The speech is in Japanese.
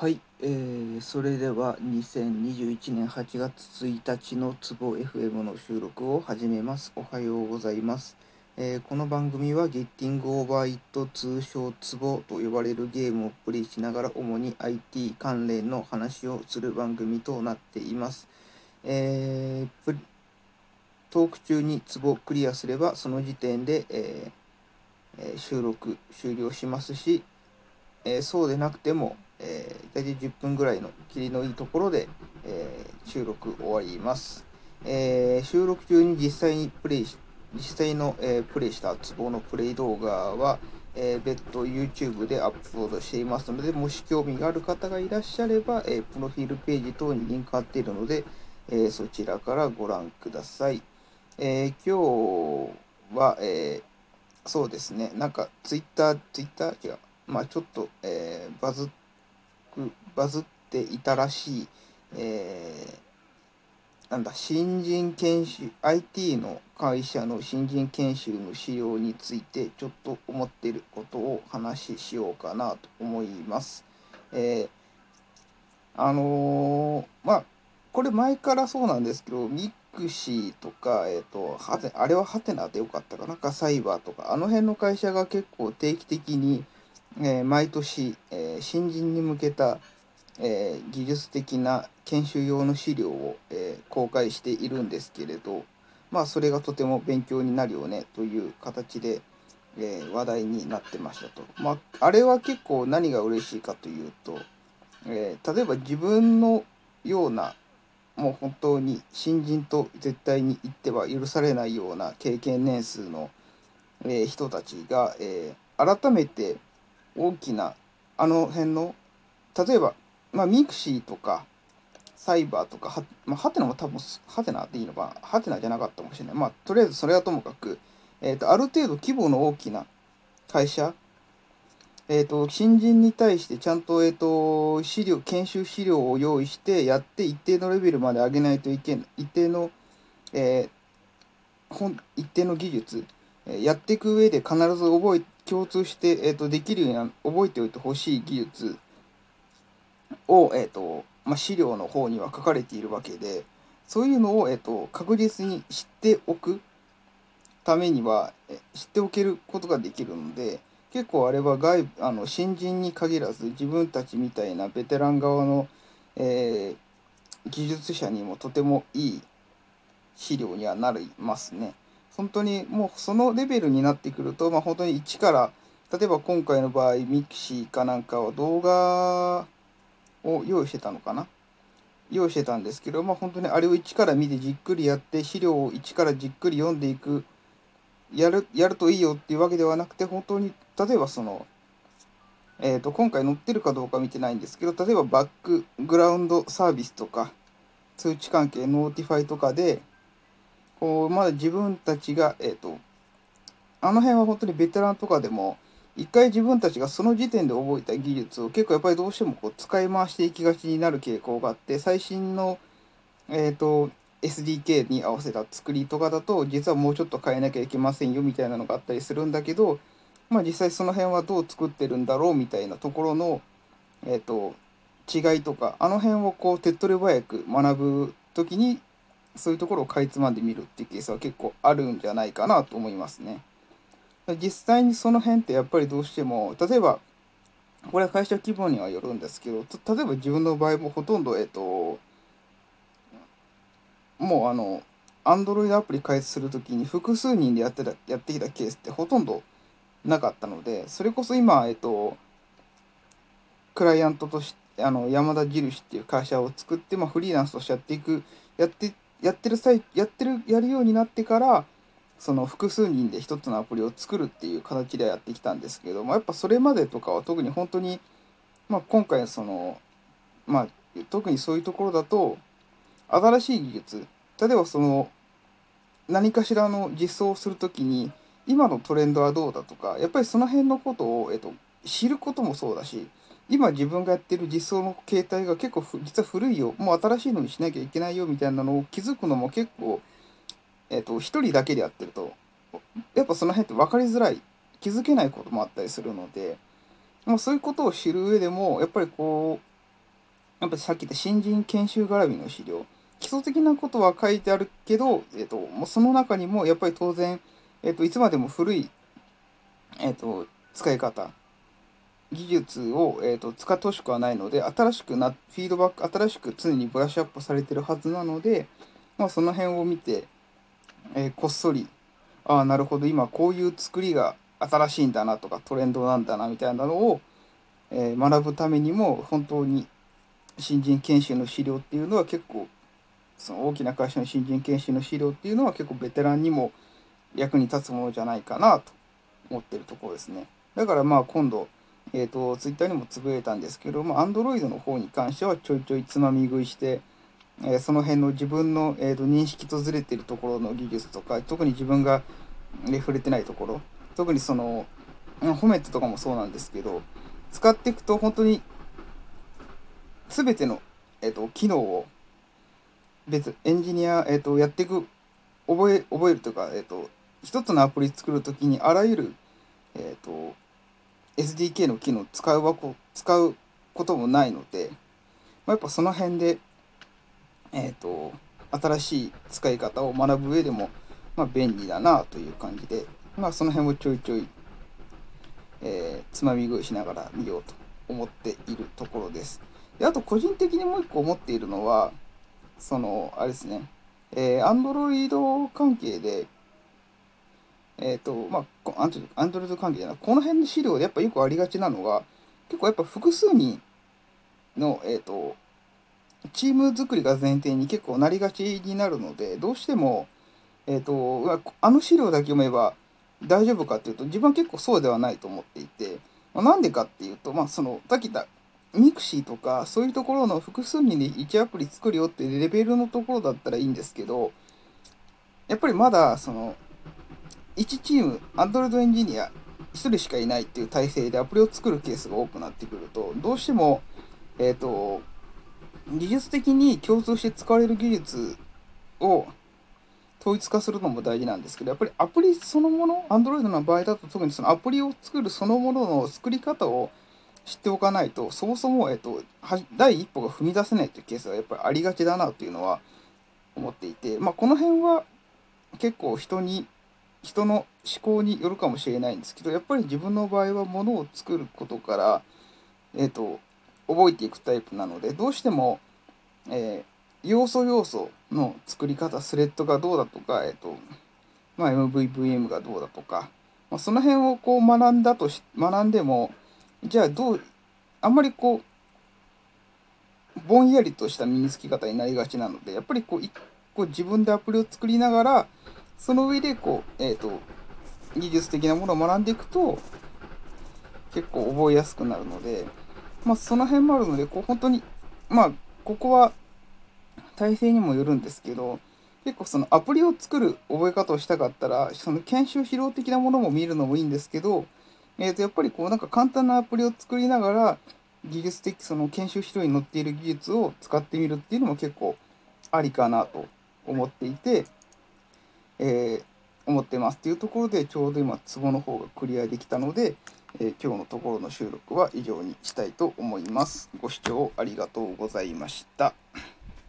はい、えー、それでは2021年8月1日のツボ FM の収録を始めます。おはようございます。えーこの番組は Getting Over It 通称ツボと呼ばれるゲームをプレイしながら主に IT 関連の話をする番組となっています。えープトーク中にツボクリアすればその時点で、えーえー収録終了しますし、えーそうでなくても、えー、大体10分ぐらいの切りのいいところで、えー収録終わります、えー収録中に実際にプレイし実際の、えープレイしたツボのプレイ動画は、えー別途 YouTube でアップロードしていますのでもし興味がある方がいらっしゃれば、えープロフィールページ等にリンク貼っているので、えーそちらからご覧ください、えー今日は、えーそうですね、なんかツイッター、ツイッター？違う、まあちょっと、えーバズくバズっていたらしい、えーなんだ、新人研修、IT の会社の新人研修の資料について、ちょっと思っていることを話ししようかなと思います。えーあのーまあ、これ前からそうなんですけど、ミクシーとか、えっ、と、あれはハテナでよかったかな、なんかサイバーとか、あの辺の会社が結構定期的に、えー毎年、えー新人に向けた、えー技術的な研修用の資料を、え公開しているんですけれど、まあ、それがとても勉強になるよねという形で、え話題になってましたと。まあ、あれは結構何が嬉しいかというと、え例えば自分のようなもう本当に新人と絶対に言っては許されないような経験年数の、え人たちが、え改めて大きなあの辺の例えば、まあ、ミクシーとかサイバーとかは、まあ、ハテナも多分ハテナでいいのかハテナじゃなかったかもしれない。まあとりあえずそれはともかく、えー、とある程度規模の大きな会社えー、と新人に対してちゃんと,、えー、と資料研修資料を用意してやって一定のレベルまで上げないといけない一定の、えー本一定の技術、えーやっていく上で必ず覚え共通して、えー、とできるような覚えておいてほしい技術を、えーとまあ、資料の方には書かれているわけでそういうのを、えー、と確実に知っておくためにはえ知っておけることができるので結構あれは外部あの新人に限らず自分たちみたいなベテラン側の、えー技術者にもとてもいい資料にはなりますね。本当にもうそのレベルになってくると、まあ、本当に一から例えば今回の場合ミクシーかなんかは動画を用意してたのかな？用意してたんですけど、まあ、本当にあれを一から見てじっくりやって資料を一からじっくり読んでいくやるやるといいよっていうわけではなくて本当に例えばその、えー、と今回載ってるかどうか見てないんですけど例えばバックグラウンドサービスとか通知関係 notify とかでこうまだ自分たちが、えー、とあの辺は本当にベテランとかでも一回自分たちがその時点で覚えた技術を結構やっぱりどうしてもこう使い回していきがちになる傾向があって最新の、えー、と SDK に合わせた作りとかだと実はもうちょっと変えなきゃいけませんよみたいなのがあったりするんだけど、まあ、実際その辺はどう作ってるんだろうみたいなところの、えー、と違いとかあの辺をこう手っ取り早く学ぶ時にそういうところをかいつまんでみるっていうケースは結構あるんじゃないかなと思いますね。実際にその辺ってやっぱりどうしても例えばこれは会社規模にはよるんですけど例えば自分の場合もほとんどえっともうあの Android アプリ開発するときに複数人でやってたやってきたケースってほとんどなかったのでそれこそ今えっとクライアントとしてあの山田印っていう会社を作って、まあ、フリーランスとしてやっていくやってやってる際やってるやるようになってからその複数人で一つのアプリを作るっていう形でやってきたんですけどもやっぱそれまでとかは特に本当に、まあ、今回そのまあ特にそういうところだと新しい技術例えばその何かしらの実装をするときに今のトレンドはどうだとかやっぱりその辺のことを、えっと、知ることもそうだし今自分がやってる実装の形態が結構実は古いよ。もう新しいのにしなきゃいけないよみたいなのを気づくのも結構えっと一人だけでやってるとやっぱその辺って分かりづらい。気づけないこともあったりするので、ま、そういうことを知る上でもやっぱりこうやっぱさっき言った新人研修絡みの資料、基礎的なことは書いてあるけど、えっ、と、もうその中にもやっぱり当然、えっ、と、いつまでも古い、えっ、と、使い方、技術を、えーと、使ってほしくはないので、新しくな、フィードバック、新しく常にブラッシュアップされてるはずなので、まあ、その辺を見て、えー、こっそり、ああ、なるほど、今こういう作りが新しいんだなとか、トレンドなんだなみたいなのを、えー、学ぶためにも、本当に新人研修の資料っていうのは結構、その大きな会社の新人研修の資料っていうのは結構ベテランにも役に立つものじゃないかなと思ってるところですね。だからまあ今度、えっ、ー、と、ツイッターにもつぶやいたんですけども、Android の方に関してはちょいちょいつまみ食いして、えー、その辺の自分の、えーと、認識とずれてるところの技術とか、特に自分が、ね、触れてないところ、特にその、ホメットとかもそうなんですけど、使っていくと本当に全ての、えーと、機能を別エンジニア、えーと、やっていく覚え覚えるとか、えー、と一つのアプリ作るときにあらゆる、えー、と SDK の機能を使うわこ使うこともないので、まあ、やっぱその辺で、えっ、ー、と、新しい使い方を学ぶ上でも、まあ、便利だなという感じで、まあ、その辺をちょいちょい、えー、つまみ食いしながら見ようと思っているところです。であと、個人的にもう一個思っているのは、その、あれですね、えー、Android 関係で、えっ、ー、と、まあ、アンドロイド関係じゃない、この辺の資料でやっぱよくありがちなのが、結構やっぱ複数人の、えっ、ー、と、チーム作りが前提に結構なりがちになるので、どうしても、えっ、ー、と、あの資料だけ読めば大丈夫かっていうと、自分は結構そうではないと思っていて、まあ、なんでかっていうと、まあ、その、さっき言ったミクシーとか、そういうところの複数人で1アプリ作るよっていうレベルのところだったらいいんですけど、やっぱりまだ、その、1チーム、Android エンジニア1人しかいないっていう体制でアプリを作るケースが多くなってくると、どうしても、えっ、ー、と、技術的に共通して使われる技術を統一化するのも大事なんですけど、やっぱりアプリそのもの、Android の場合だと特にそのアプリを作るそのものの作り方を知っておかないと、そもそも、えっと、第一歩が踏み出せないというケースがやっぱりありがちだなというのは思っていて、まあ、この辺は結構人に人の思考によるかもしれないんですけどやっぱり自分の場合はものを作ることから、えーと、覚えていくタイプなのでどうしても、えー、要素要素の作り方スレッドがどうだとか、えーとまあ、MVVM がどうだとか、まあ、その辺をこう学んだとし学んでもじゃあどうあんまりこうぼんやりとした身につき方になりがちなのでやっぱりこう一個自分でアプリを作りながらその上でこう、えっ、ー、と、技術的なものを学んでいくと、結構覚えやすくなるので、まあ、その辺もあるので、こう、本当に、まあ、ここは、体制にもよるんですけど、結構そのアプリを作る覚え方をしたかったら、その研修疲労的なものも見るのもいいんですけど、えっ、ー、と、やっぱりこう、なんか簡単なアプリを作りながら、技術的、その研修疲労に載っている技術を使ってみるっていうのも結構ありかなと思っていて、えー、思ってますっていうところでちょうど今ツボの方がクリアできたので、え、今日のところの収録は以上にしたいと思います。ご視聴ありがとうございました。